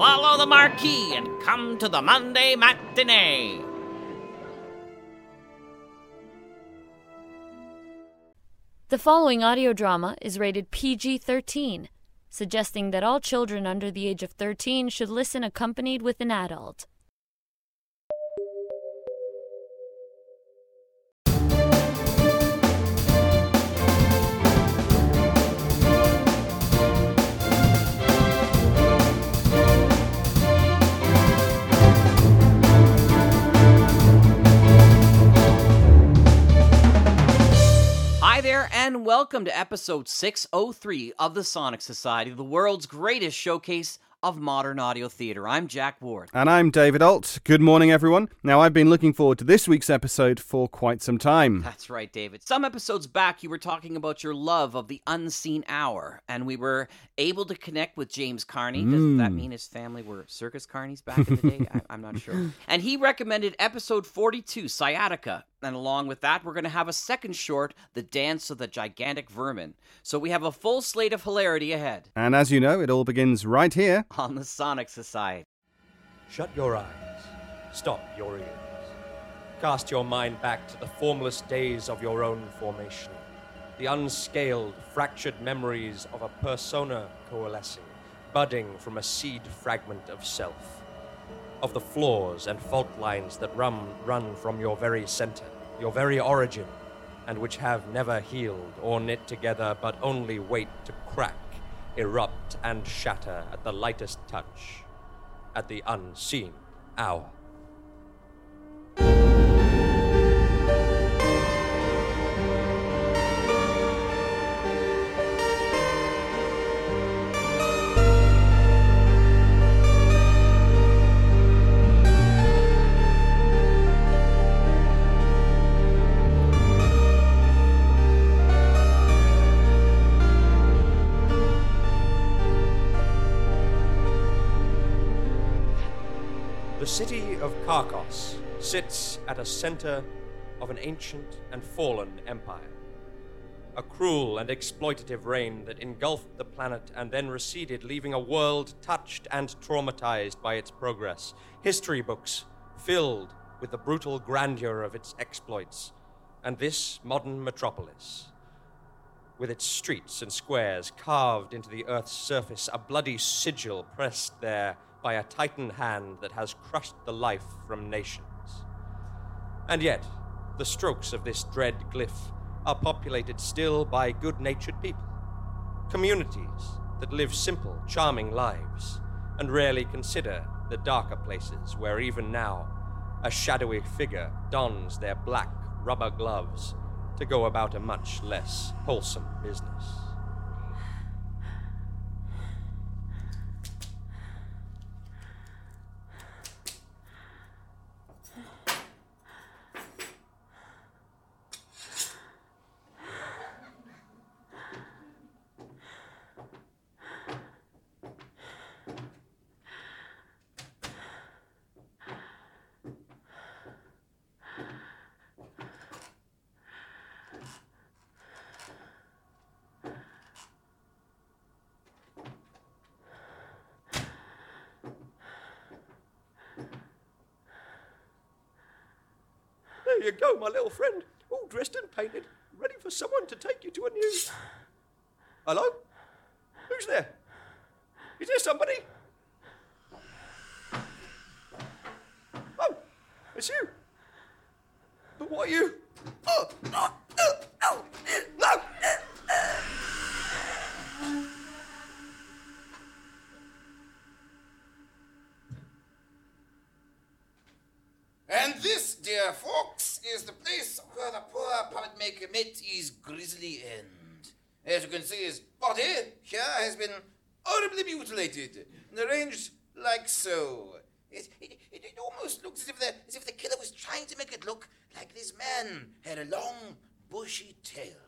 Follow the marquee and come to the Monday matinee. The following audio drama is rated PG 13, suggesting that all children under the age of 13 should listen accompanied with an adult. There, and welcome to episode 603 of the Sonic Society, the world's greatest showcase of modern audio theater. I'm Jack Ward. And I'm David Alt. Good morning, everyone. Now, I've been looking forward to this week's episode for quite some time. That's right, David. Some episodes back, you were talking about your love of the unseen hour, and we were able to connect with James Carney. Does that mm. mean his family were circus carnies back in the day? I, I'm not sure. And he recommended episode 42, Sciatica. And along with that, we're going to have a second short, The Dance of the Gigantic Vermin. So we have a full slate of hilarity ahead And as you know, it all begins right here. On the Sonic Society. Shut your eyes. Stop your ears. Cast your mind back to the formless days of your own formation. The unscaled, fractured memories of a persona coalescing, budding from a seed fragment of self. Of the flaws and fault lines that run, run from your very center, your very origin, and which have never healed or knit together but only wait to crack, erupt, and shatter at the lightest touch at the unseen hour. A center of an ancient and fallen empire. A cruel and exploitative reign that engulfed the planet and then receded, leaving a world touched and traumatized by its progress. History books filled with the brutal grandeur of its exploits. And this modern metropolis, with its streets and squares carved into the earth's surface, a bloody sigil pressed there by a titan hand that has crushed the life from nations. And yet, the strokes of this dread glyph are populated still by good natured people, communities that live simple, charming lives and rarely consider the darker places where even now a shadowy figure dons their black rubber gloves to go about a much less wholesome business. There you go, my little friend, all dressed and painted, ready for someone to take you to a new. Hello? Who's there? Is there somebody? Oh, it's you. But what are you? Oh, oh, oh, oh, no! And this, dear folks, is the place where the poor puppet maker met his grisly end. As you can see, his body here has been horribly mutilated, and arranged like so. It, it, it, it almost looks as if, the, as if the killer was trying to make it look like this man had a long, bushy tail.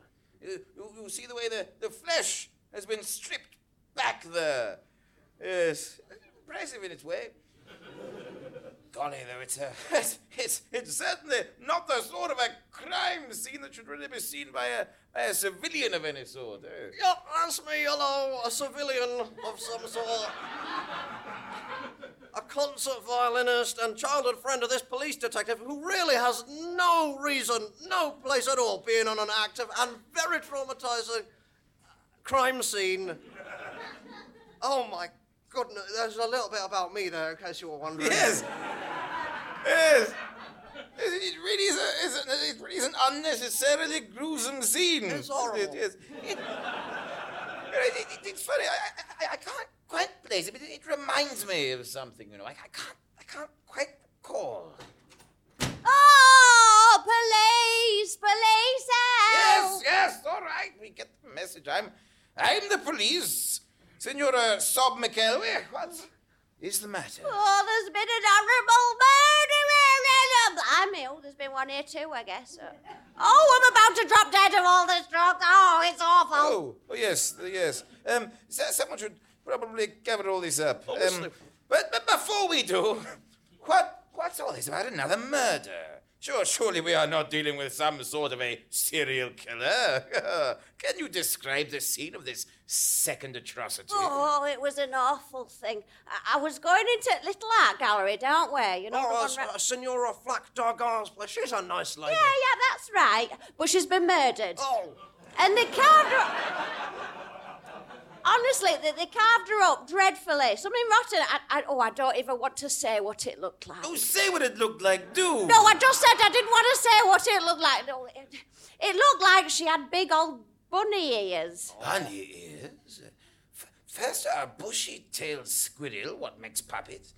You, you, you see the way the, the flesh has been stripped back there. Yes, impressive in its way. Golly, though, it's, a, it's, it's, it's certainly not the sort of a crime scene that should really be seen by a, by a civilian of any sort. eh? Yep, that's me, hello, a civilian of some sort. A concert violinist and childhood friend of this police detective who really has no reason, no place at all being on an active and very traumatizing crime scene. Oh my goodness, there's a little bit about me there, in case you were wondering. Yes. Yes. It really is, a, is a, it really is an unnecessarily gruesome scene. It's horrible. It is. It, it, it, it's funny. I, I, I can't quite place it, but it, it reminds me of something. You know, I, I can't. I can't quite recall. Oh, police, police Yes, yes. All right, we get the message. I'm, I'm the police, Senora Sob McElway. What is the matter? Oh, there's been an horrible murder in it. I'm ill. There's been one here too, I guess. Oh, I'm about to drop dead of all this drug. Oh, it's awful. Oh, oh yes, yes. Um, someone should probably cover all this up. Um, but, but before we do, what what's all this about another murder? Sure, surely we are not dealing with some sort of a serial killer. Can you describe the scene of this second atrocity? Oh, it was an awful thing. I, I was going into Little Art Gallery, don't we? You know the Oh, one uh, ra- Senora Flack Doggars, place. She's a nice lady. Yeah, yeah, that's right. But she's been murdered. Oh. And they carved her. Honestly, they, they carved her up dreadfully. Something rotten. I, I, oh, I don't even want to say what it looked like. Oh, say what it looked like, do. No, I just said I didn't want to say what it looked like. No, it, it looked like she had big old bunny ears. Bunny ears. F- first, a bushy-tailed squirrel, what makes puppets,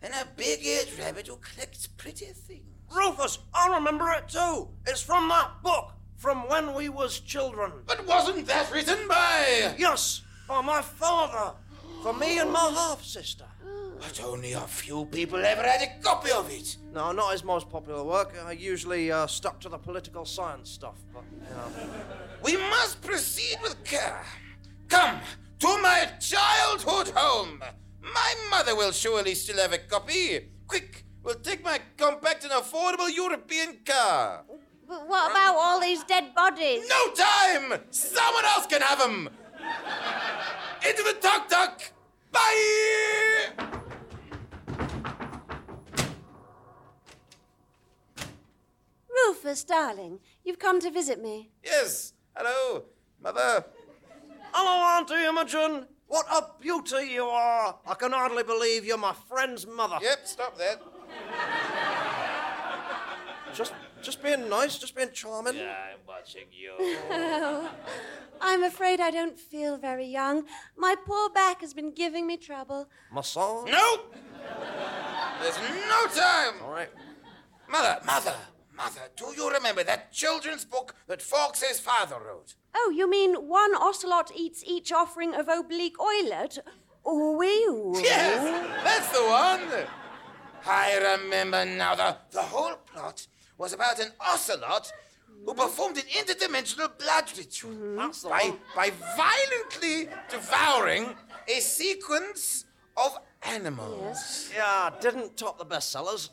and a big-eared rabbit who collects pretty things. Rufus, I remember it too. It's from that book, from when we was children. But wasn't that written by? Yes, by my father, for me and my half sister. But only a few people ever had a copy of it. No, not his most popular work. I usually uh, stuck to the political science stuff, but you know. We must proceed with care. Come to my childhood home. My mother will surely still have a copy. Quick, we'll take my compact and affordable European car. But what about all these dead bodies? No time! Someone else can have them! Into the tuk tuk! Bye! Rufus, darling, you've come to visit me. Yes, hello, mother. Hello, Auntie Imogen. What a beauty you are. I can hardly believe you're my friend's mother. Yep, stop that. Just, just being nice, just being charming. Yeah, I'm watching you. Oh, I'm afraid I don't feel very young. My poor back has been giving me trouble. Massage? No! There's no time! All right. Mother, mother, mother, do you remember that children's book that Fawkes's father wrote? Oh, you mean one ocelot eats each offering of oblique oilet? Oh, we. Yes, that's the one. I remember now. The, the whole plot was about an ocelot who performed an interdimensional blood ritual That's the by, by violently devouring a sequence of animals. Yeah, didn't top the bestsellers.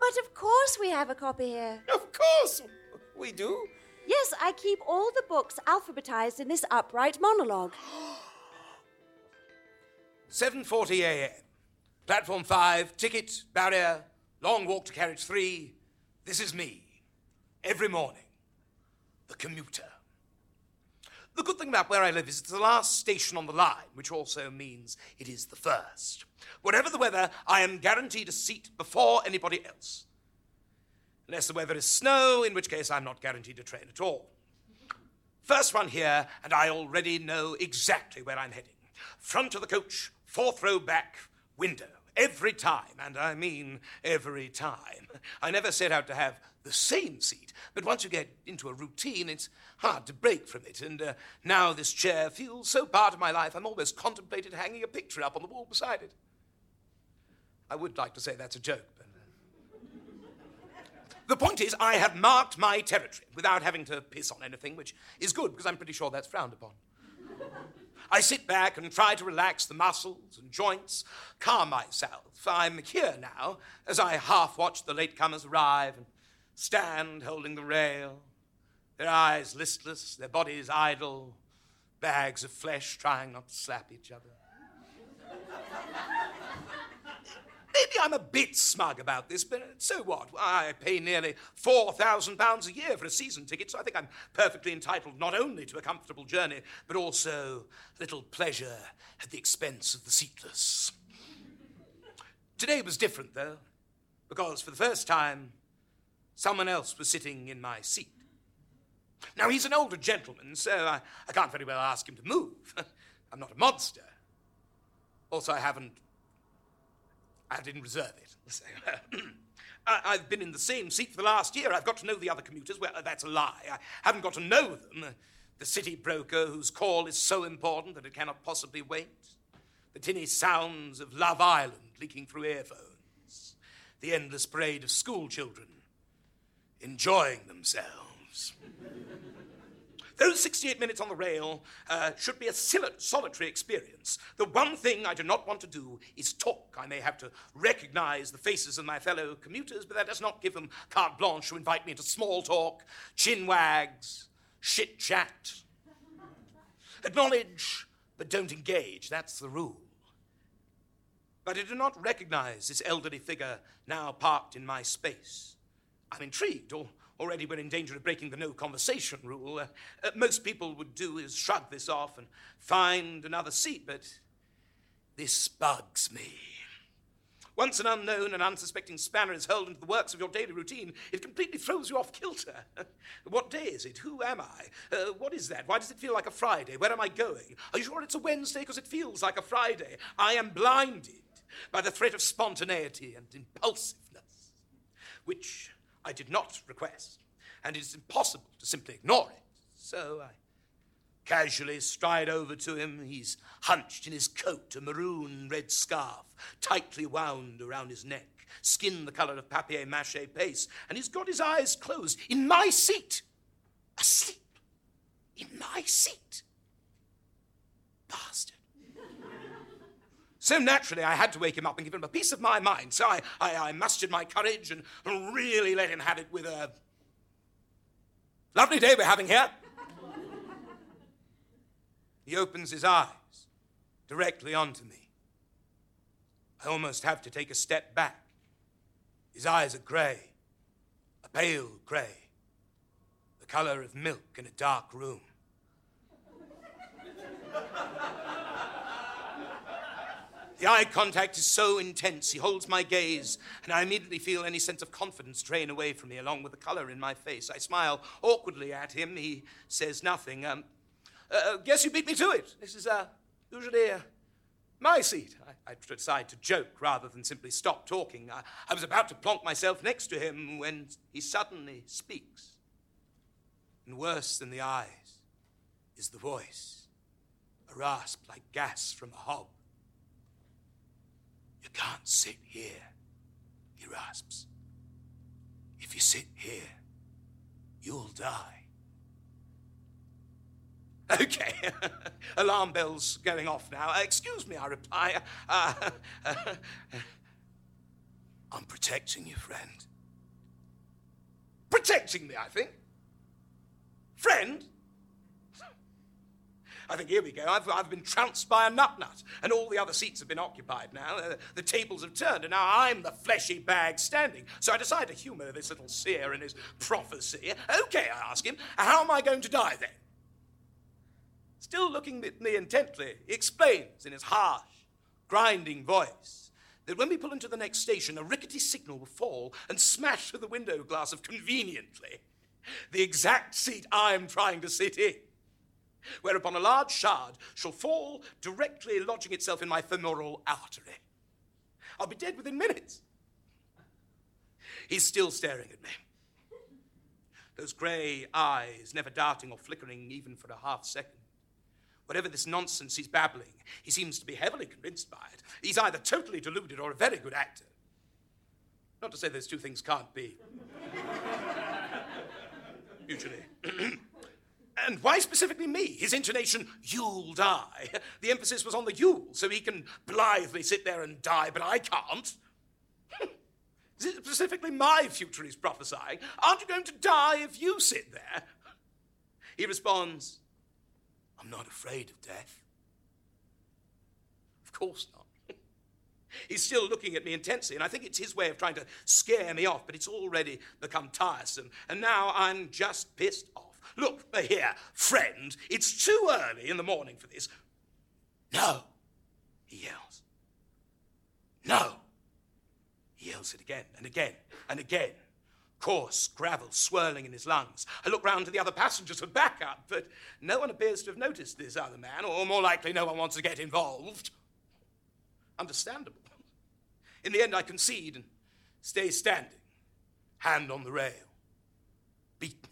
But of course we have a copy here. Of course, we do. Yes, I keep all the books alphabetized in this upright monologue. 7:40 a.m. Platform 5, ticket, barrier, long walk to carriage 3. This is me. Every morning. The commuter. The good thing about where I live is it's the last station on the line, which also means it is the first. Whatever the weather, I am guaranteed a seat before anybody else. Unless the weather is snow, in which case I'm not guaranteed a train at all. First one here, and I already know exactly where I'm heading. Front of the coach, fourth row back, window. Every time, and I mean every time. I never set out to have the same seat, but once you get into a routine, it's hard to break from it. And uh, now this chair feels so part of my life, I'm almost contemplated hanging a picture up on the wall beside it. I would like to say that's a joke, but. uh, The point is, I have marked my territory without having to piss on anything, which is good because I'm pretty sure that's frowned upon. I sit back and try to relax the muscles and joints, calm myself. I'm here now as I half watch the latecomers arrive and stand holding the rail, their eyes listless, their bodies idle, bags of flesh trying not to slap each other. I'm a bit smug about this, but so what? I pay nearly £4,000 a year for a season ticket, so I think I'm perfectly entitled not only to a comfortable journey, but also a little pleasure at the expense of the seatless. Today was different, though, because for the first time, someone else was sitting in my seat. Now, he's an older gentleman, so I, I can't very well ask him to move. I'm not a monster. Also, I haven't I didn't reserve it. I, I've been in the same seat for the last year. I've got to know the other commuters. Well, that's a lie. I haven't got to know them. The city broker whose call is so important that it cannot possibly wait. The tinny sounds of Love Island leaking through earphones. The endless parade of school children enjoying themselves. Those 68 minutes on the rail uh, should be a sil- solitary experience. The one thing I do not want to do is talk. I may have to recognize the faces of my fellow commuters, but that does not give them carte blanche to invite me to small talk, chin wags, shit chat. Acknowledge, but don't engage. That's the rule. But I do not recognize this elderly figure now parked in my space. I'm intrigued, or already we're in danger of breaking the no conversation rule. Uh, uh, most people would do is shrug this off and find another seat, but this bugs me. Once an unknown and unsuspecting spanner is hurled into the works of your daily routine, it completely throws you off kilter. what day is it? Who am I? Uh, what is that? Why does it feel like a Friday? Where am I going? Are you sure it's a Wednesday? Because it feels like a Friday. I am blinded by the threat of spontaneity and impulsiveness, which I did not request, and it is impossible to simply ignore it. So I casually stride over to him. He's hunched in his coat, a maroon red scarf tightly wound around his neck, skin the color of papier mache paste, and he's got his eyes closed in my seat, asleep in my seat. Bastard. So naturally, I had to wake him up and give him a piece of my mind. So I, I, I mustered my courage and really let him have it with a lovely day we're having here. he opens his eyes directly onto me. I almost have to take a step back. His eyes are grey, a pale grey, the color of milk in a dark room. The eye contact is so intense, he holds my gaze, and I immediately feel any sense of confidence drain away from me, along with the color in my face. I smile awkwardly at him. He says nothing. Um, uh, guess you beat me to it. This is uh, usually uh, my seat. I, I decide to joke rather than simply stop talking. I, I was about to plonk myself next to him when he suddenly speaks. And worse than the eyes is the voice, a rasp like gas from a hob. You can't sit here, he rasps. If you sit here, you'll die. Okay, alarm bells going off now. Uh, excuse me, I reply. Uh, uh, I'm protecting you, friend. Protecting me, I think. Friend? I think, here we go. I've, I've been trounced by a nut nut, and all the other seats have been occupied now. Uh, the tables have turned, and now I'm the fleshy bag standing. So I decide to humor this little seer in his prophecy. Okay, I ask him, how am I going to die then? Still looking at me intently, he explains in his harsh, grinding voice that when we pull into the next station, a rickety signal will fall and smash through the window glass of conveniently the exact seat I'm trying to sit in whereupon a large shard shall fall directly lodging itself in my femoral artery. I'll be dead within minutes. He's still staring at me. Those grey eyes never darting or flickering even for a half second. Whatever this nonsense he's babbling, he seems to be heavily convinced by it. He's either totally deluded or a very good actor. Not to say those two things can't be. Mutually. and why specifically me? His intonation, you'll die. The emphasis was on the you'll, so he can blithely sit there and die, but I can't. Hmm. It specifically my future he's prophesying? Aren't you going to die if you sit there? He responds, I'm not afraid of death. Of course not. He's still looking at me intensely, and I think it's his way of trying to scare me off, but it's already become tiresome, and now I'm just pissed off. Look here, friend, it's too early in the morning for this. No, he yells. No. He yells it again and again and again. Coarse gravel swirling in his lungs. I look round to the other passengers for backup, but no one appears to have noticed this other man, or more likely, no one wants to get involved. Understandable. In the end, I concede and stay standing, hand on the rail, beaten.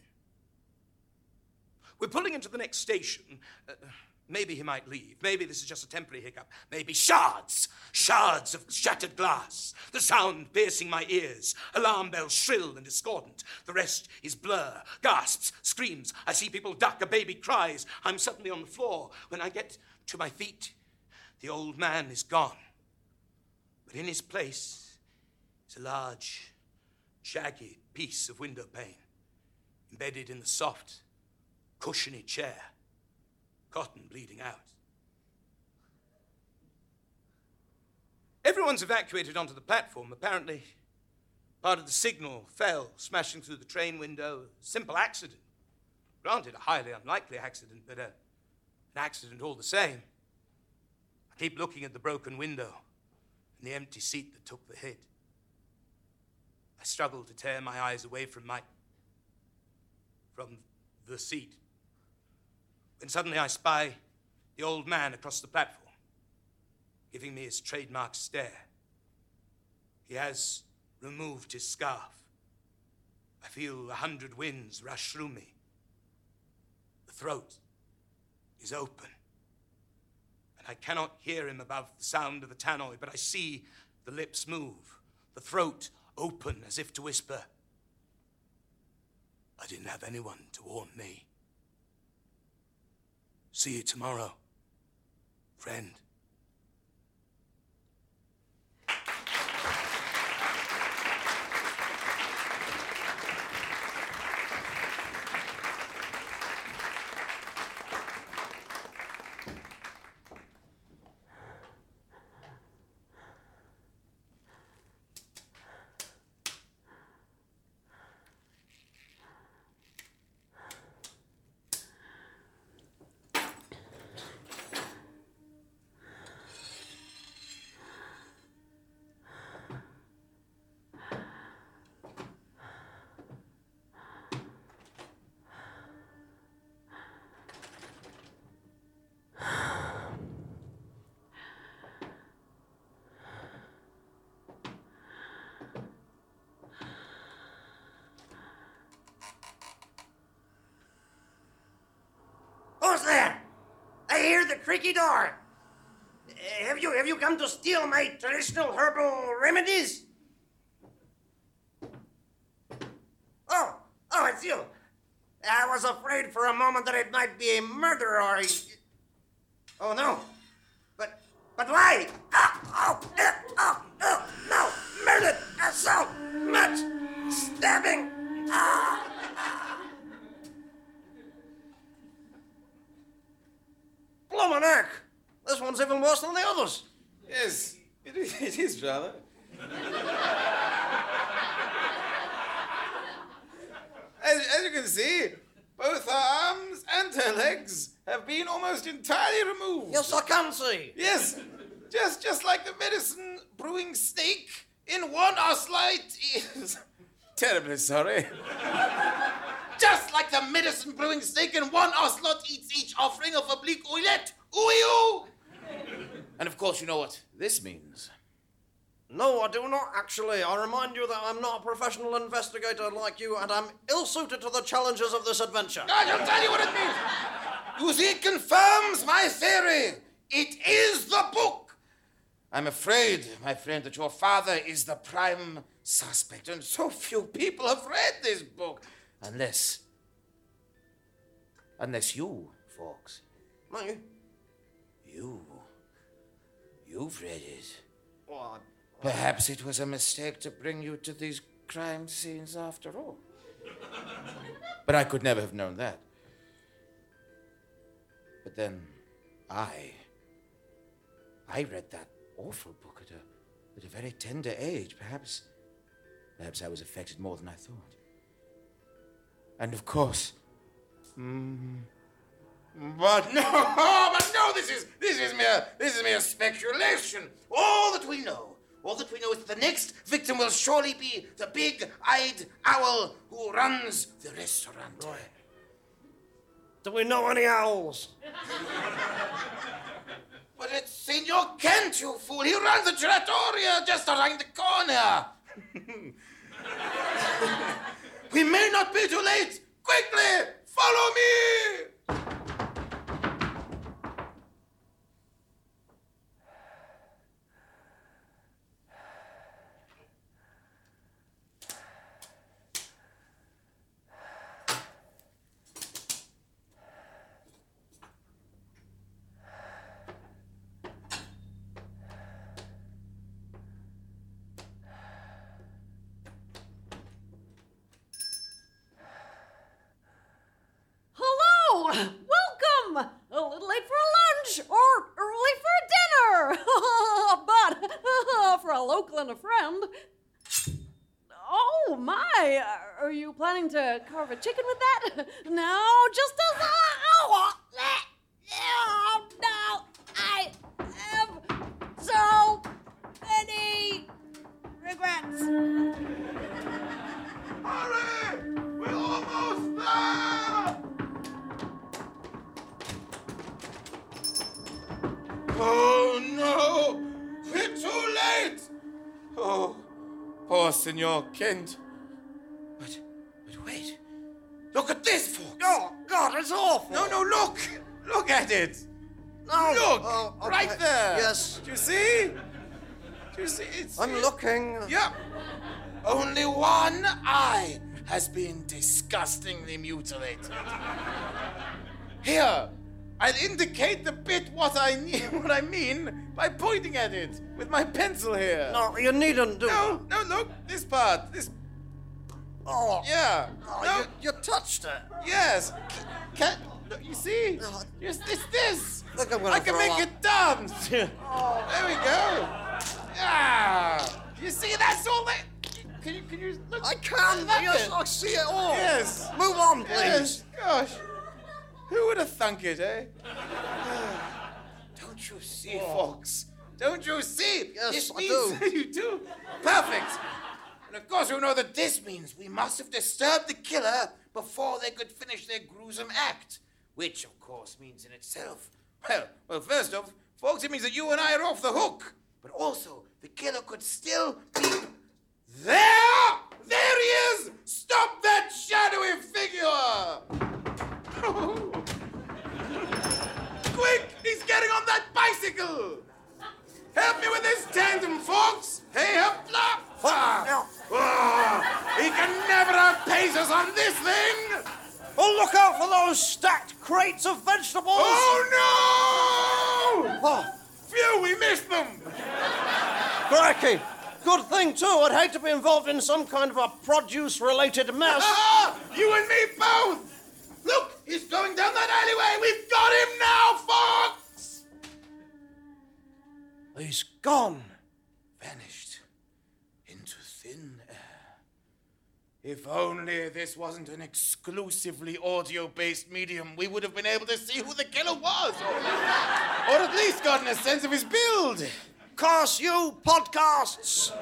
We're pulling into the next station. Uh, maybe he might leave. Maybe this is just a temporary hiccup. Maybe shards, shards of shattered glass. The sound piercing my ears. Alarm bells shrill and discordant. The rest is blur, gasps, screams. I see people duck. A baby cries. I'm suddenly on the floor. When I get to my feet, the old man is gone. But in his place is a large, jagged piece of window pane, embedded in the soft, cushiony chair, cotton bleeding out. Everyone's evacuated onto the platform. Apparently, part of the signal fell, smashing through the train window. Simple accident. Granted, a highly unlikely accident, but a, an accident all the same. I keep looking at the broken window and the empty seat that took the hit. I struggle to tear my eyes away from my. from the seat. When suddenly I spy the old man across the platform, giving me his trademark stare. He has removed his scarf. I feel a hundred winds rush through me. The throat is open. And I cannot hear him above the sound of the tannoy, but I see the lips move, the throat open as if to whisper, I didn't have anyone to warn me. See you tomorrow, friend. Who's there? I hear the creaky door. Have you have you come to steal my traditional herbal remedies? Oh, oh, it's you. I was afraid for a moment that it might be a murder or a... Oh no. But but why? Ah, oh, eh, oh, oh, no. Murder, assault, much stabbing. Ah. Bloomin' heck! This one's even worse than the others. Yes, it is, it is rather. as, as you can see, both her arms and her legs have been almost entirely removed. Yes, I can see. Yes, just just like the medicine brewing snake in one ocelite is. Terribly sorry. just like the medicine brewing snake in one ocelot eats each offering of oblique oilet. Ooey oo! And of course, you know what this means. No, I do not actually. I remind you that I'm not a professional investigator like you, and I'm ill suited to the challenges of this adventure. I'll tell you what it means. You see, it confirms my theory. It is the book. I'm afraid, my friend, that your father is the prime suspect, and so few people have read this book. Unless. Unless you, Fawkes. Me? You. You've read it. Well, Perhaps it was a mistake to bring you to these crime scenes after all. But I could never have known that. But then I. I read that awful book at a, at a very tender age. Perhaps. Perhaps I was affected more than I thought. And of course. Mm, but no, but no, this is this is mere this is mere speculation. All that we know, all that we know is that the next victim will surely be the big-eyed owl who runs the restaurant. do we know any owls? But it's Senor Kent, you fool. He runs the trattoria just around the corner. we may not be too late. Quickly, follow me. Eye has been disgustingly mutilated. Here, I'll indicate the bit what I ne- what I mean by pointing at it with my pencil here. No, you needn't do No, no, look, this part, this. Oh. Yeah. Oh, no. you, you touched it. Yes. Can, look, you see? Yes, it's this. Look, I'm gonna I can make up. it dance. There we go. Ah. You see, that's all that. Can you, can you look? I can. That's Yes. I see it all. Yes. Move on, please. Yes. Gosh. Who would have thunk it, eh? Don't you see, Fawkes? Don't you see? Yes, this I means do. you do. Perfect. And of course, you know that this means we must have disturbed the killer before they could finish their gruesome act. Which, of course, means in itself. Well, well, first off, Fawkes, it means that you and I are off the hook. But also, the killer could still be there. There he is. Stop that shadowy figure. Quick! He's getting on that bicycle! Help me with this tandem, Fawkes! Hey, help! Ah, ah, he can never outpace us on this thing! Oh, look out for those stacked crates of vegetables! Oh, no! Oh, Phew, we missed them! cracky! Good thing, too. I'd hate to be involved in some kind of a produce related mess. Ah, you and me both! Look, he's going down that alleyway! We've got him now, Fawkes! He's gone. vanished into thin air. If only this wasn't an exclusively audio based medium, we would have been able to see who the killer was, or, or at least gotten a sense of his build. Curse you, podcasts!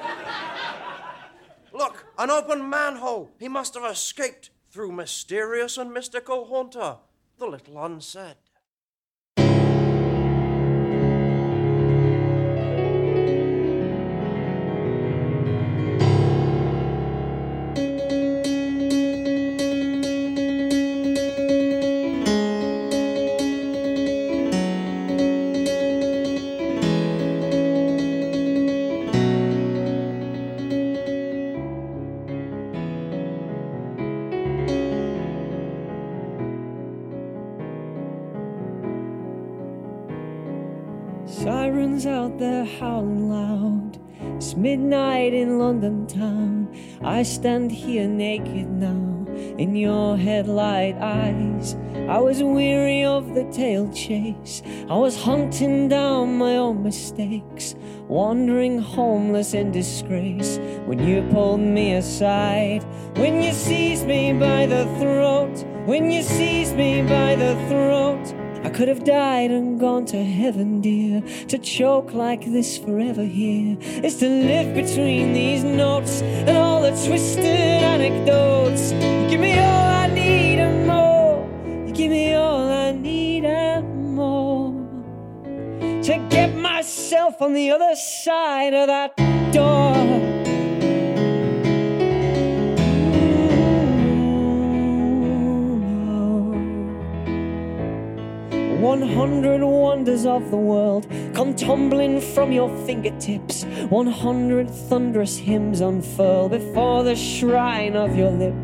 Look, an open manhole. He must have escaped through mysterious and mystical haunter, the little unsaid. I stand here naked now in your headlight eyes. I was weary of the tail chase. I was hunting down my own mistakes, wandering homeless in disgrace. When you pulled me aside, when you seized me by the throat, when you seized me by the throat. Could have died and gone to heaven, dear. To choke like this forever here is to live between these notes and all the twisted anecdotes. You give me all I need and more. You give me all I need and more. To get myself on the other side of that door. 100 wonders of the world come tumbling from your fingertips. 100 thunderous hymns unfurl before the shrine of your lips.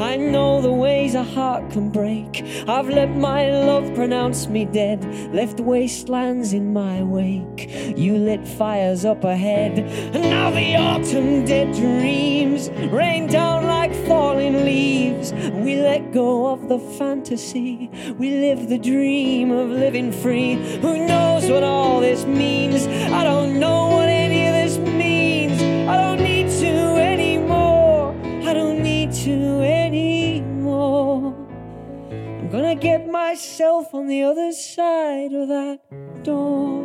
I know the ways a heart can break. I've let my love pronounce me dead, left wastelands in my wake. You lit fires up ahead, and now the autumn dead dreams rain down like falling leaves. We let go of the fantasy, we live the dream of living free. Who knows what all this means? I don't know what get myself on the other side of that door.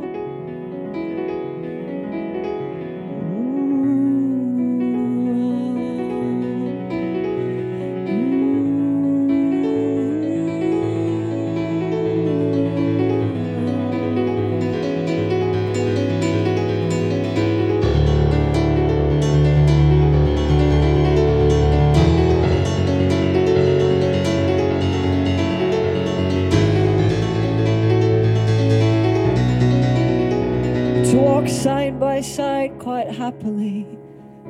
Happily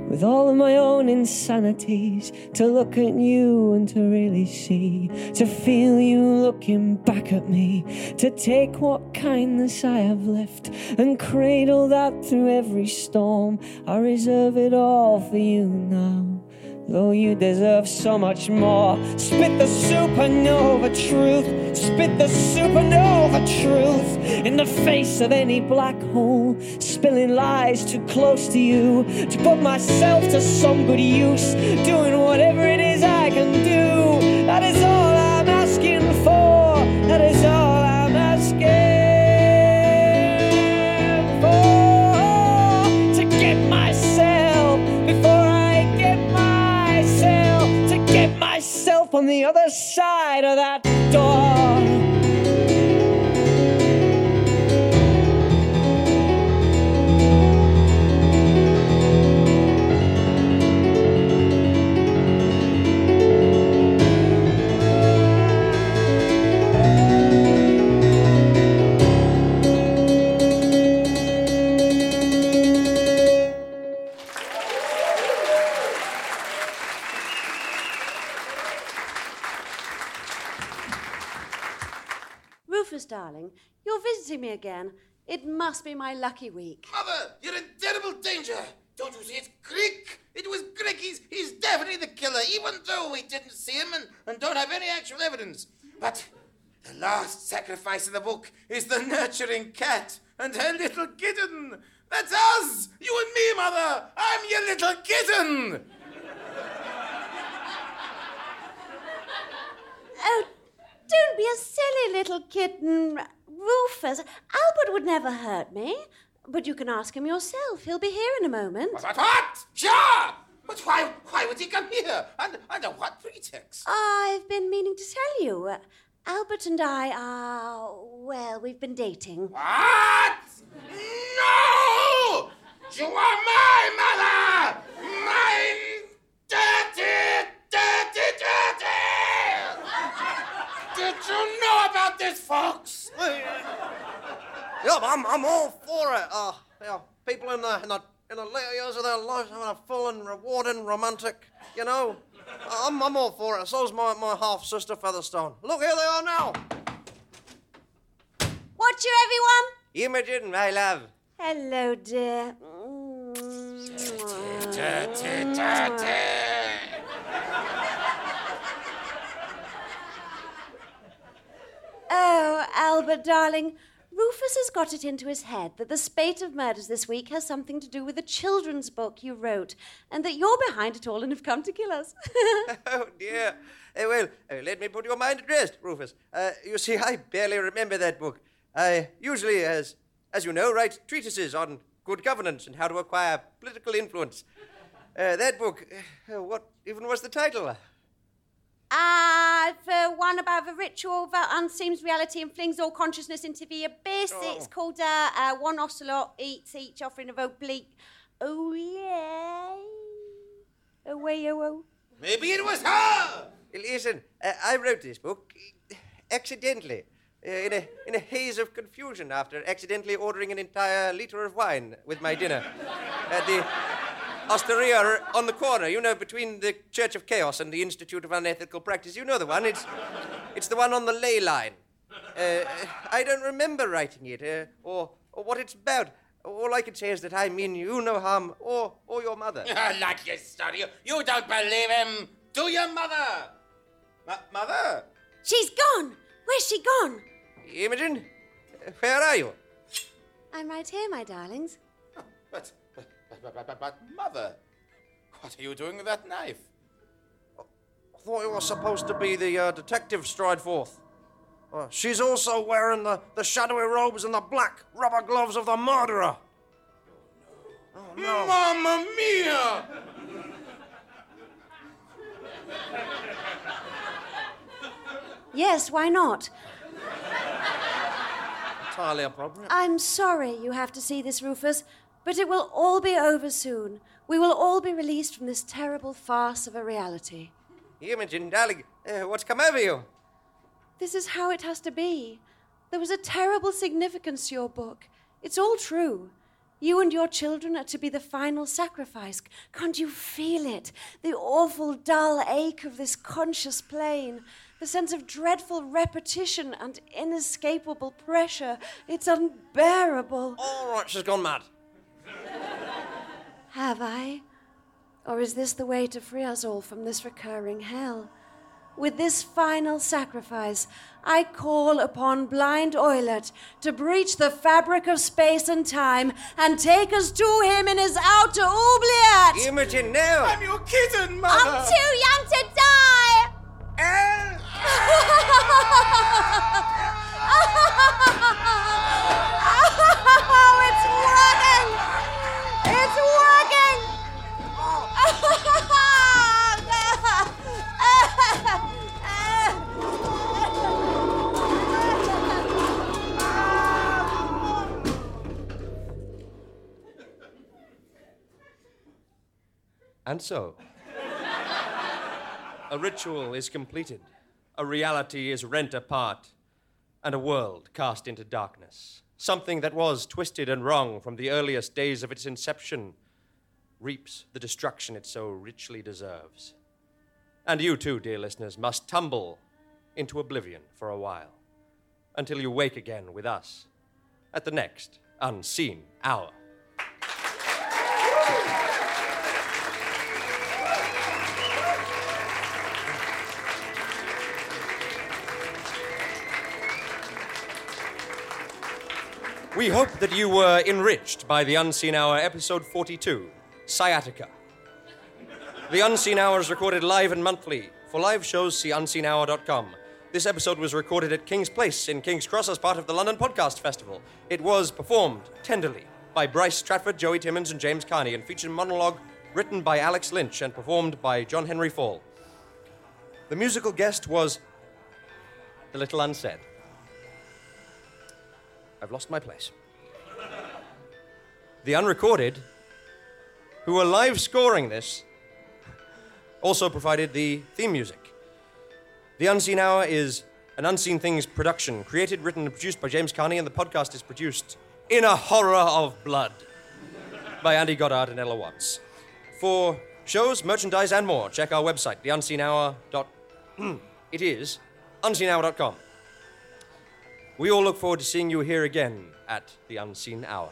with all of my own insanities to look at you and to really see to feel you looking back at me to take what kindness i have left and cradle that through every storm. I reserve it all for you now Though you deserve so much more. Spit the supernova truth. Spit the supernova truth in the face of any black hole. Spilling lies too close to you. To put myself to some good use. Doing whatever it is I can do. That is all on the other side of that door. Darling, you're visiting me again. It must be my lucky week. Mother, you're in terrible danger. Don't you see it's Crick? It was Crick. He's, he's definitely the killer, even though we didn't see him and, and don't have any actual evidence. But the last sacrifice in the book is the nurturing cat and her little kitten. That's us! You and me, Mother! I'm your little kitten! Oh, don't be a silly little kitten, Rufus. Albert would never hurt me. But you can ask him yourself. He'll be here in a moment. What? What? Sure! But why, why would he come here? Under, under what pretext? I've been meaning to tell you. Albert and I are, well, we've been dating. What? No! You are my mother! Mine dirty, dirty, dirty! Did you know about this, Fawkes? Yeah, I'm, I'm all for it. Uh, you know, people in the, in the in the later years of their lives having a full and rewarding romantic, you know. I'm, I'm all for it. So's my, my half sister Featherstone. Look, here they are now. Watch you, everyone. Imogen, my love. Hello, dear. Oh, Albert, darling. Rufus has got it into his head that the spate of murders this week has something to do with a children's book you wrote, and that you're behind it all and have come to kill us. Oh, dear. Uh, well, uh, let me put your mind at rest, Rufus. Uh, you see, I barely remember that book. I usually, as, as you know, write treatises on good governance and how to acquire political influence. Uh, that book, what even was the title? Ah, for one about the ritual that unseems reality and flings all consciousness into the abyss. Oh. It's called uh, uh, One Ocelot Eats Each Offering of Oblique. Oh, yeah. Oh, way, oh, oh. Maybe it was her! Listen, uh, I wrote this book uh, accidentally, uh, in, a, in a haze of confusion after accidentally ordering an entire liter of wine with my dinner at the Osteria on the corner, you know, between the Church of Chaos and the Institute of Unethical Practice. You know the one. It's, it's the one on the ley line. Uh, I don't remember writing it uh, or, or what it's about. All I can say is that I mean you no harm or, or your mother. like you study. You don't believe him, do your mother? M- mother? She's gone. Where's she gone? Imogen, where are you? I'm right here, my darlings. But, but, but, but, but, but, mother, what are you doing with that knife? I thought you were supposed to be the uh, detective Strideforth. Uh, she's also wearing the, the shadowy robes and the black rubber gloves of the murderer. Oh, no. Mamma mia! Yes, why not? Entirely appropriate. I'm sorry you have to see this, Rufus, but it will all be over soon. We will all be released from this terrible farce of a reality. Imogen, darling, uh, what's come over you? This is how it has to be. There was a terrible significance to your book. It's all true. You and your children are to be the final sacrifice. Can't you feel it? The awful dull ache of this conscious plane, the sense of dreadful repetition and inescapable pressure. It's unbearable. All right, she's gone mad. Have I? Or is this the way to free us all from this recurring hell? With this final sacrifice, I call upon blind Oilet to breach the fabric of space and time and take us to him in his outer oubliette. Imogen, no! I'm your kitten, mother! I'm too young to die! And so, a ritual is completed, a reality is rent apart, and a world cast into darkness. Something that was twisted and wrong from the earliest days of its inception reaps the destruction it so richly deserves. And you too, dear listeners, must tumble into oblivion for a while until you wake again with us at the next unseen hour. We hope that you were enriched by the Unseen Hour, episode 42 Sciatica. The Unseen Hour is recorded live and monthly. For live shows, see unseenhour.com. This episode was recorded at King's Place in King's Cross as part of the London Podcast Festival. It was performed tenderly by Bryce Stratford, Joey Timmons, and James Carney, and featured a monologue written by Alex Lynch and performed by John Henry Fall. The musical guest was The Little Unsaid. I've lost my place. The unrecorded, who were live scoring this, also provided the theme music. The Unseen Hour is an Unseen Things production, created, written, and produced by James Carney, and the podcast is produced in a horror of blood by Andy Goddard and Ella Watts. For shows, merchandise, and more, check our website, theunseenhour. Dot, it is unseenhour.com. We all look forward to seeing you here again at the Unseen Hour.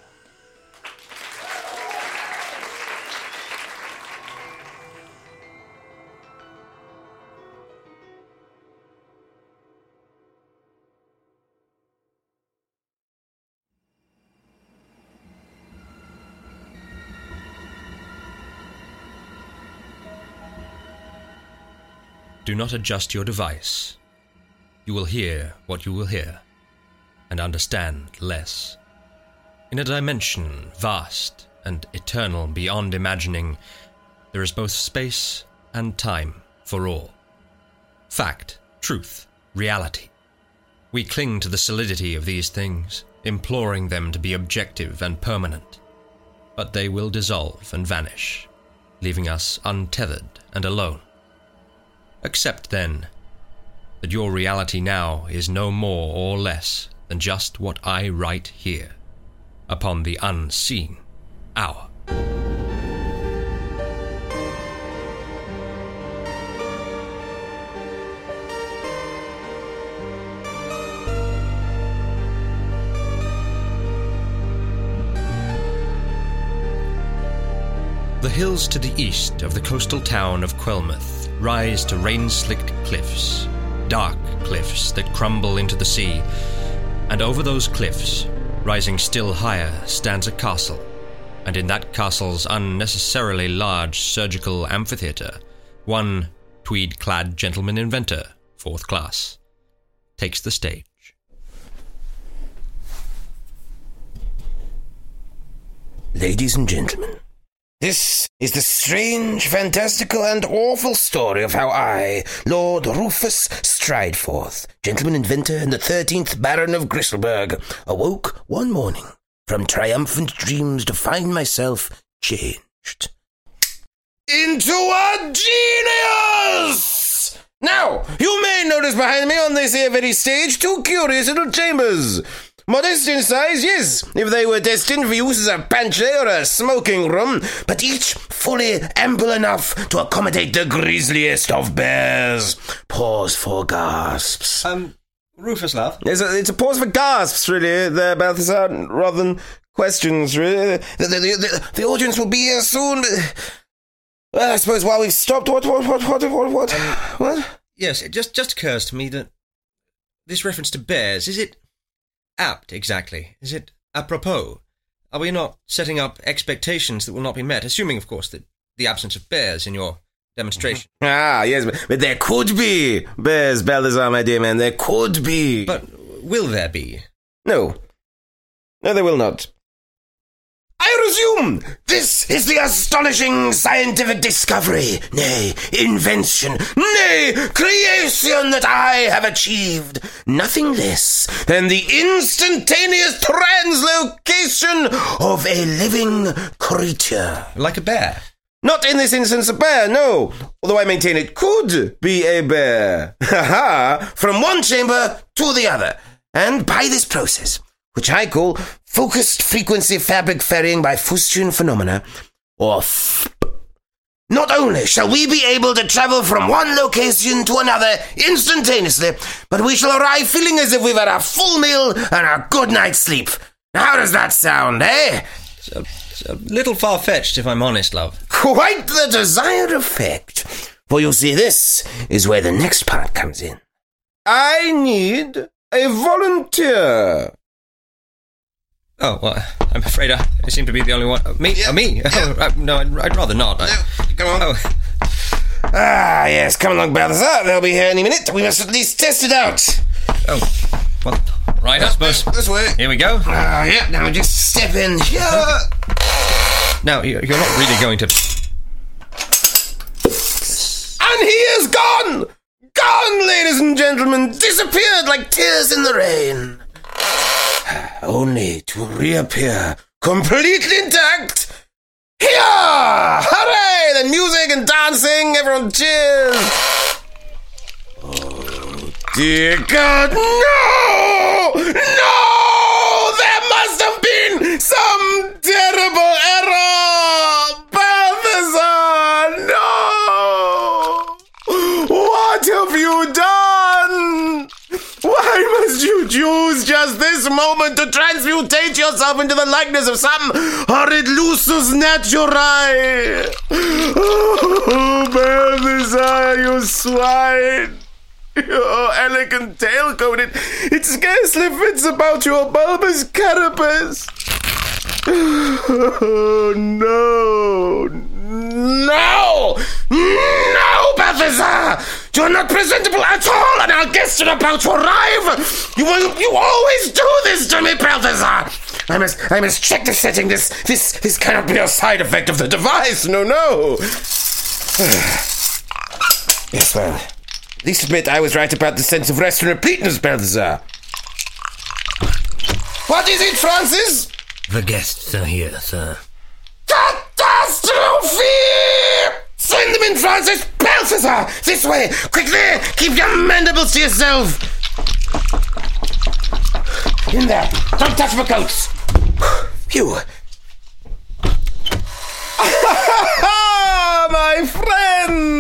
Do not adjust your device. You will hear what you will hear, and understand less. In a dimension vast and eternal beyond imagining, there is both space and time for all. Fact, truth, reality. We cling to the solidity of these things, imploring them to be objective and permanent. But they will dissolve and vanish, leaving us untethered and alone. Accept, then, that your reality now is no more or less than just what I write here, upon the unseen hour. The hills to the east of the coastal town of Quelmouth rise to rain slicked cliffs, dark cliffs that crumble into the sea. And over those cliffs, rising still higher, stands a castle. And in that castle's unnecessarily large surgical amphitheatre, one tweed clad gentleman inventor, fourth class, takes the stage. Ladies and gentlemen, this is the strange, fantastical, and awful story of how I, Lord Rufus Strideforth, gentleman inventor and the thirteenth Baron of Grisselberg, awoke one morning from triumphant dreams to find myself changed into a genius! Now, you may notice behind me on this here very stage two curious little chambers. Modest in size, yes, if they were destined for use as a pantry or a smoking room, but each fully ample enough to accommodate the grisliest of bears. Pause for gasps. Um, Rufus, love. It's a, it's a pause for gasps, really, there, Balthazar, rather than questions, really. The, the, the, the audience will be here soon. Well, I suppose while we've stopped, what, what, what, what, what, what? what? Yes, it just just occurs to me that this reference to bears is it apt exactly? Is it apropos? Are we not setting up expectations that will not be met, assuming, of course, that the absence of bears in your demonstration? Ah, yes, but, but there could be bears, Balthazar, my dear man. There could be. But will there be? No. No, there will not. Resume! This is the astonishing scientific discovery, nay, invention, nay, creation that I have achieved. Nothing less than the instantaneous translocation of a living creature. Like a bear? Not in this instance a bear, no. Although I maintain it could be a bear. Ha ha! From one chamber to the other. And by this process, which I call focused frequency fabric ferrying by Fustian phenomena, or FP. Not only shall we be able to travel from one location to another instantaneously, but we shall arrive feeling as if we've had a full meal and a good night's sleep. How does that sound, eh? It's a, it's a little far fetched, if I'm honest, love. Quite the desired effect. For you see, this is where the next part comes in. I need a volunteer. Oh, well, I'm afraid I, I seem to be the only one. Uh, me? Uh, me? Oh, uh, no, I'd, I'd rather not. I, come on. Oh, Ah, yes, come along, Balthazar. They'll be here any minute. We must at least test it out. oh. Well, right, I suppose. This way. Here we go. Ah, yeah, now just step in here. Now, you're not really going to. And he is gone! Gone, ladies and gentlemen! Disappeared like tears in the rain. Only to reappear completely intact. Here! Hooray! The music and dancing, everyone cheers! Oh, dear God, no! No! This moment to transmutate yourself into the likeness of some horrid lusus naturae. Oh, Balthazar, you swine. Your elegant tailcoat, it, it scarcely fits about your bulbous carapace. Oh, no. No! No, Balthazar! You're not presentable at all, and our guests are about to arrive! You, you always do this to me, Balthazar! I must, I must check the setting. This, this, this cannot be a side effect of the device. No, no. yes, well, least admit I was right about the sense of rest and repeatedness, Balthazar. What is it, Francis? The guests are here, sir. Catastrophe! Send them in, Francis! Balthazar! This way! Quickly! Keep your mandibles to yourself! In there! Don't touch my coats! Phew! my friends!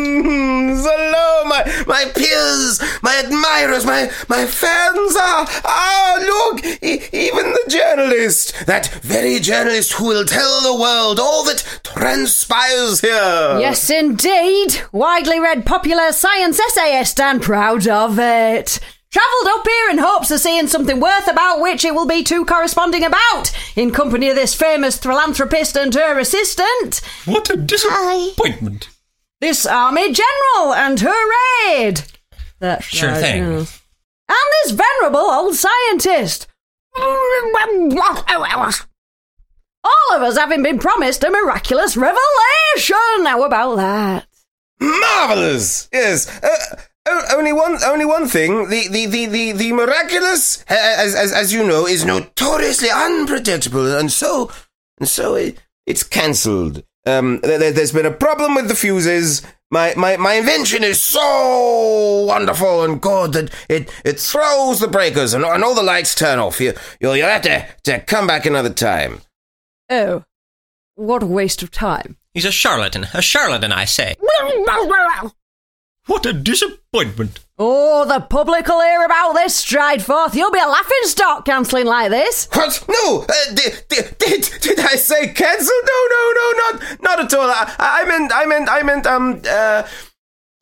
Hello, my, my peers, my admirers, my, my fans! Ah, ah, look! E- even the journalist! That very journalist who will tell the world all that transpires here! Yes, indeed. Widely read popular science essayist and proud of it. Travelled up here in hopes of seeing something worth about which it will be too corresponding about, in company of this famous philanthropist and her assistant. What a disappointment. This Army General and her aide. That's Sure right, thing. yes. And this venerable old scientist. All of us having been promised a miraculous revelation. How about that? Marvelous! Yes. Uh, only one, only one thing. The the the the, the miraculous, uh, as, as as you know, is notoriously unpredictable, and so and so it, it's cancelled. Um, there, there- there's been a problem with the fuses. My, my, my invention is so wonderful and good that it, it throws the breakers and, and all the lights turn off. You, you'll, you'll have to, to come back another time. Oh, what a waste of time. He's a charlatan. A charlatan, I say. What a disappointment. Oh, the public will hear about this Strideforth. You'll be a laughing stock cancelling like this. What? No! Uh, did, did, did, did I say cancel? No, no, no, not, not at all. I, I meant, I meant, I meant, um, uh,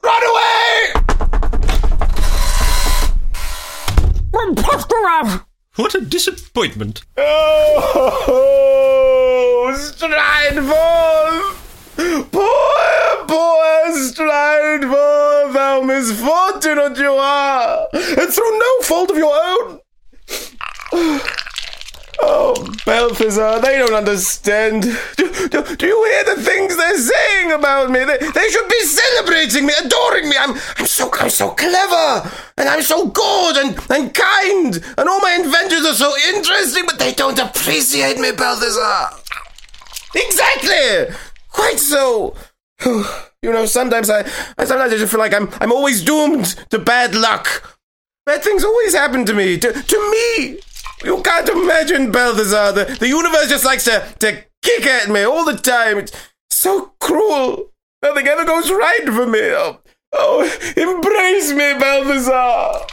run away! What a disappointment. Oh, Strideforth! Poor, poor Strideforth, thou misfortunate you are, and through no fault of your own. Oh, Balthazar, they don't understand. Do, do, do you hear the things they're saying about me? They, they should be celebrating me, adoring me. I'm, I'm so, I'm so clever, and I'm so good and, and kind, and all my inventions are so interesting, but they don't appreciate me, Balthazar. Exactly, quite so. You know, sometimes I, sometimes I just feel like I'm, I'm always doomed to bad luck. Bad things always happen to me, to, to me. You can't imagine, Balthazar. The, the universe just likes to, to kick at me all the time. It's so cruel. Nothing ever goes right for me. Oh, oh embrace me, Balthazar.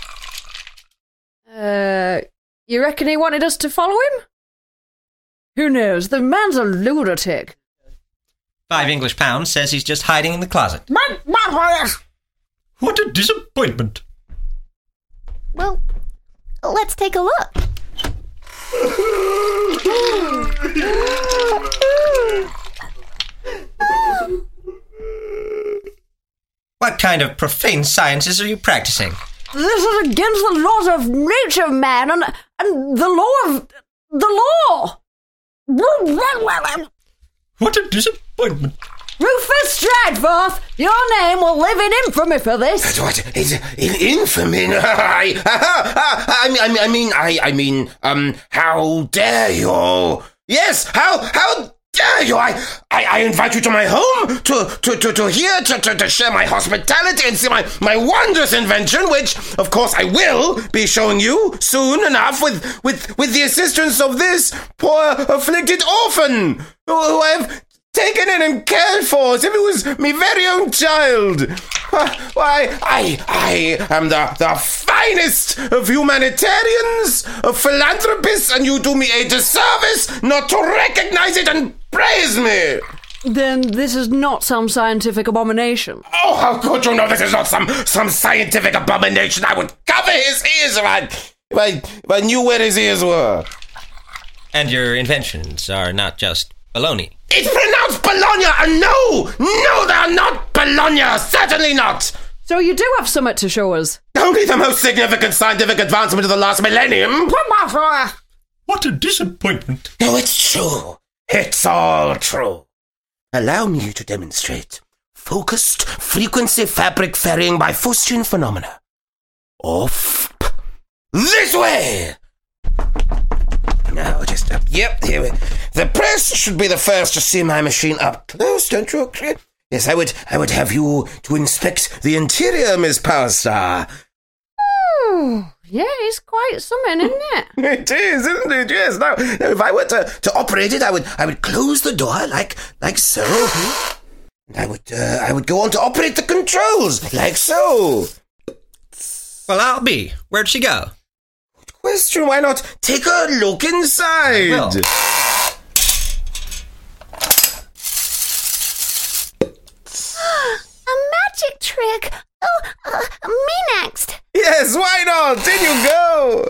Uh, you reckon he wanted us to follow him? Who knows? The man's a lunatic. Five English pounds says he's just hiding in the closet. What a disappointment. Well, let's take a look. What kind of profane sciences are you practicing? This is against the laws of nature, man, and, and the law of the law. What a disappointment. Rufus Strideforth, your name will live in infamy for this. What? It's in infamy. I, I mean, I mean, I mean, I, I mean, um, how dare you? Yes, how, how dare you? I, I, I invite you to my home to, to, to, to here to, to, to share my hospitality and see my, my wondrous invention, which, of course, I will be showing you soon enough with, with, with the assistance of this poor afflicted orphan who, who I've taken in and cared for as if it was me very own child. Why, I, I am the, the finest of humanitarians, of philanthropists, and you do me a disservice not to recognize it and praise me. Then this is not some scientific abomination. Oh, how could you know this is not some, some scientific abomination? I would cover his ears if I, if I, if I knew where his ears were. And your inventions are not just baloney. It's pronounced Bologna, and no, no, they're not Bologna, certainly not. So you do have something to show us. Only the most significant scientific advancement of the last millennium. What a disappointment. No, it's true. It's all true. Allow me to demonstrate focused frequency fabric ferrying by Faustian phenomena. Off this way. Now, just up. Yep, here we. The press should be the first to see my machine up close, don't you agree? Yes, I would. I would have you to inspect the interior, Miss Powerstar. Oh, yeah, it's quite something, isn't it? It is, isn't it? Yes. Now, now, if I were to, to operate it, I would I would close the door like like so. And I would uh, I would go on to operate the controls like so. Well, I'll be. Where'd she go? Question: Why not take a look inside? I will. A magic trick. Oh, uh, me next. Yes, why not? In you go.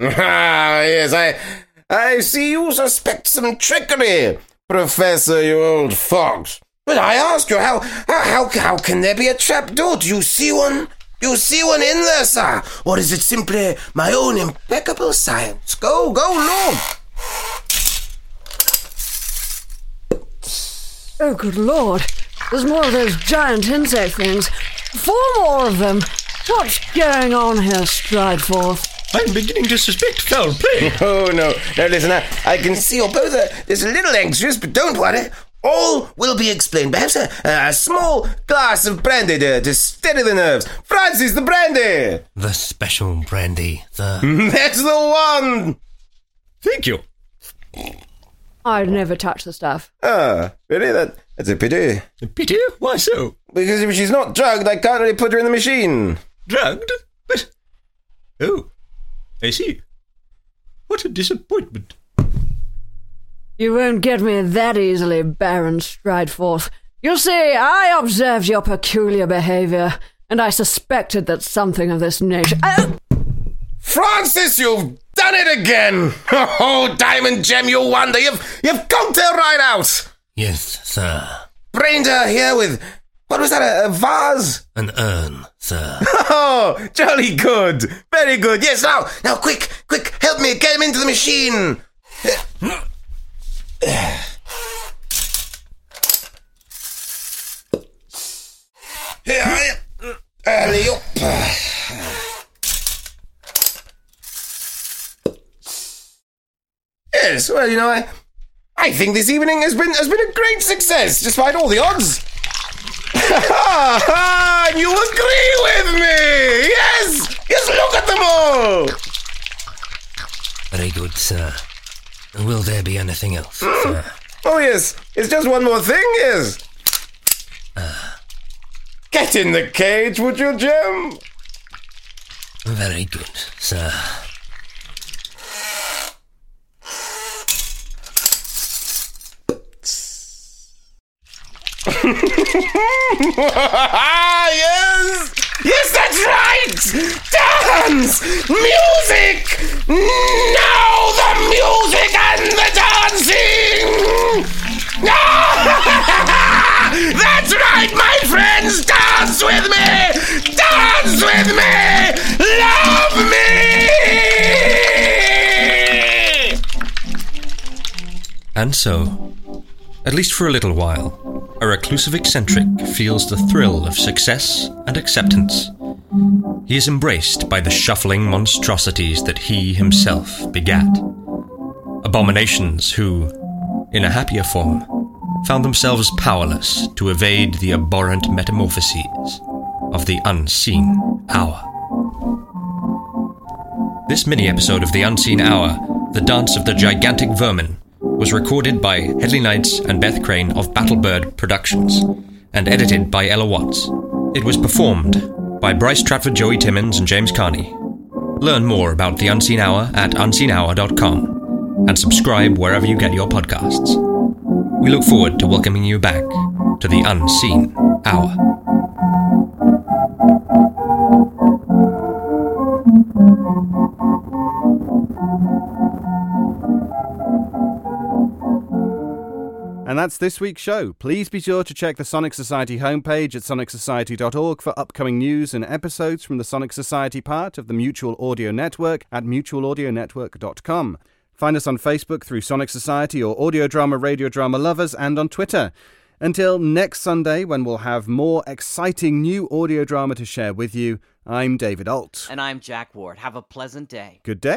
Ah, yes, I, I see you suspect some trickery, Professor, you old fox. But I ask you, how, how, how can there be a trap door? Do you see one? You see one in there, sir? Or is it simply my own impeccable science? Go, go, Lord. Oh, good lord. There's more of those giant insect things. Four more of them. What's going on here, Strideforth? I'm beginning to suspect foul play. Oh, no. No, listen, I, I can see you're both uh, a, just a little anxious, but don't worry. All will be explained. Perhaps a, a small glass of brandy to, to steady the nerves. Francis, the brandy! The special brandy, the. That's the one! Thank you. I'd never touch the stuff. Ah, really? That, that's a pity. A pity? Why so? Because if she's not drugged, I can't really put her in the machine. Drugged? But. Oh, I see. What a disappointment. You won't get me that easily, Baron Strideforth. You see, I observed your peculiar behavior, and I suspected that something of this nature. Oh! Francis, you've done it again! Oh, Diamond Gem, you wonder! You've, you've conked her right out! Yes, sir. Brained her here with. What was that, a, a vase? An urn, sir. Oh, jolly good! Very good! Yes, now, now, quick, quick, help me get him into the machine! Here, I alley up. Yes, well, you know, I, I think this evening has been has been a great success, despite all the odds. and you agree with me? Yes, yes. Look at them all. Very good, sir. Will there be anything else, hmm? sir? Oh yes, it's just one more thing. Yes. Ah. Get in the cage, would you, Jim? Very good, sir. yes! Yes, that's right! Dance! Music! Now the music and the dancing! that's right, my friends! Dance with me! Dance with me! Love me! And so, at least for a little while, a reclusive eccentric feels the thrill of success and acceptance. He is embraced by the shuffling monstrosities that he himself begat. Abominations who, in a happier form, found themselves powerless to evade the abhorrent metamorphoses of the unseen hour. This mini episode of The Unseen Hour, The Dance of the Gigantic Vermin, was recorded by Headley Knights and Beth Crane of Battlebird Productions and edited by Ella Watts. It was performed by Bryce Stratford, Joey Timmons, and James Carney. Learn more about The Unseen Hour at unseenhour.com and subscribe wherever you get your podcasts. We look forward to welcoming you back to The Unseen Hour. And that's this week's show. Please be sure to check the Sonic Society homepage at sonicsociety.org for upcoming news and episodes from the Sonic Society part of the Mutual Audio Network at mutualaudionetwork.com. Find us on Facebook through Sonic Society or Audio Drama Radio Drama Lovers and on Twitter. Until next Sunday, when we'll have more exciting new audio drama to share with you, I'm David Ault. And I'm Jack Ward. Have a pleasant day. Good day.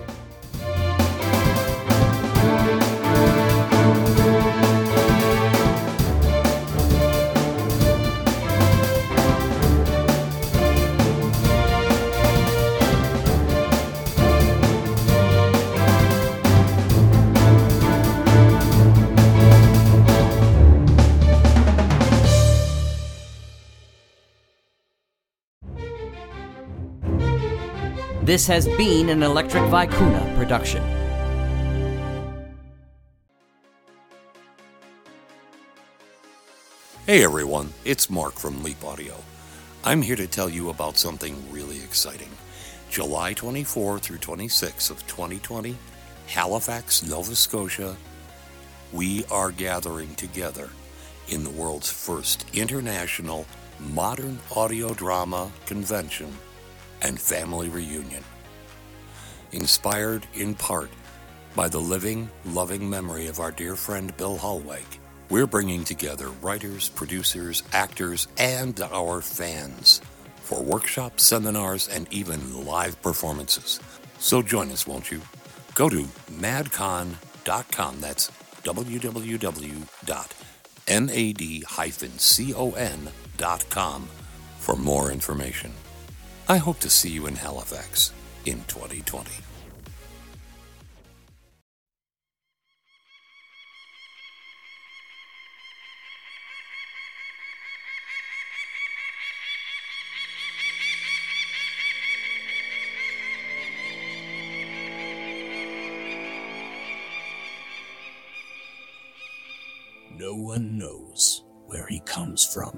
This has been an Electric Vicuna production. Hey everyone, it's Mark from Leap Audio. I'm here to tell you about something really exciting. July 24 through 26 of 2020, Halifax, Nova Scotia, we are gathering together in the world's first international modern audio drama convention and family reunion. Inspired in part by the living, loving memory of our dear friend Bill Hollweg, we're bringing together writers, producers, actors, and our fans for workshops, seminars, and even live performances. So join us, won't you? Go to madcon.com. That's www.mad-con.com for more information. I hope to see you in Halifax in 2020. No one knows where he comes from.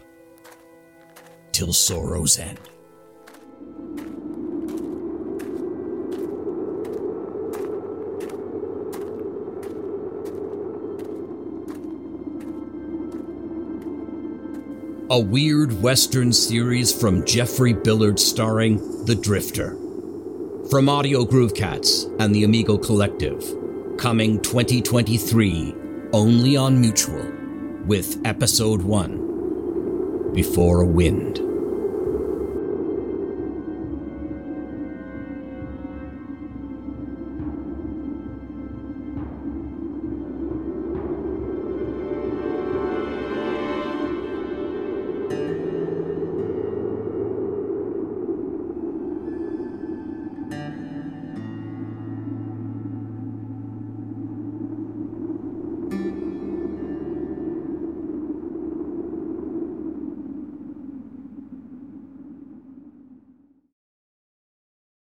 till sorrow's end. A weird Western series from Jeffrey Billard starring The Drifter. From Audio Groove Cats and the Amigo Collective. Coming 2023, only on Mutual. with episode one Before a Wind.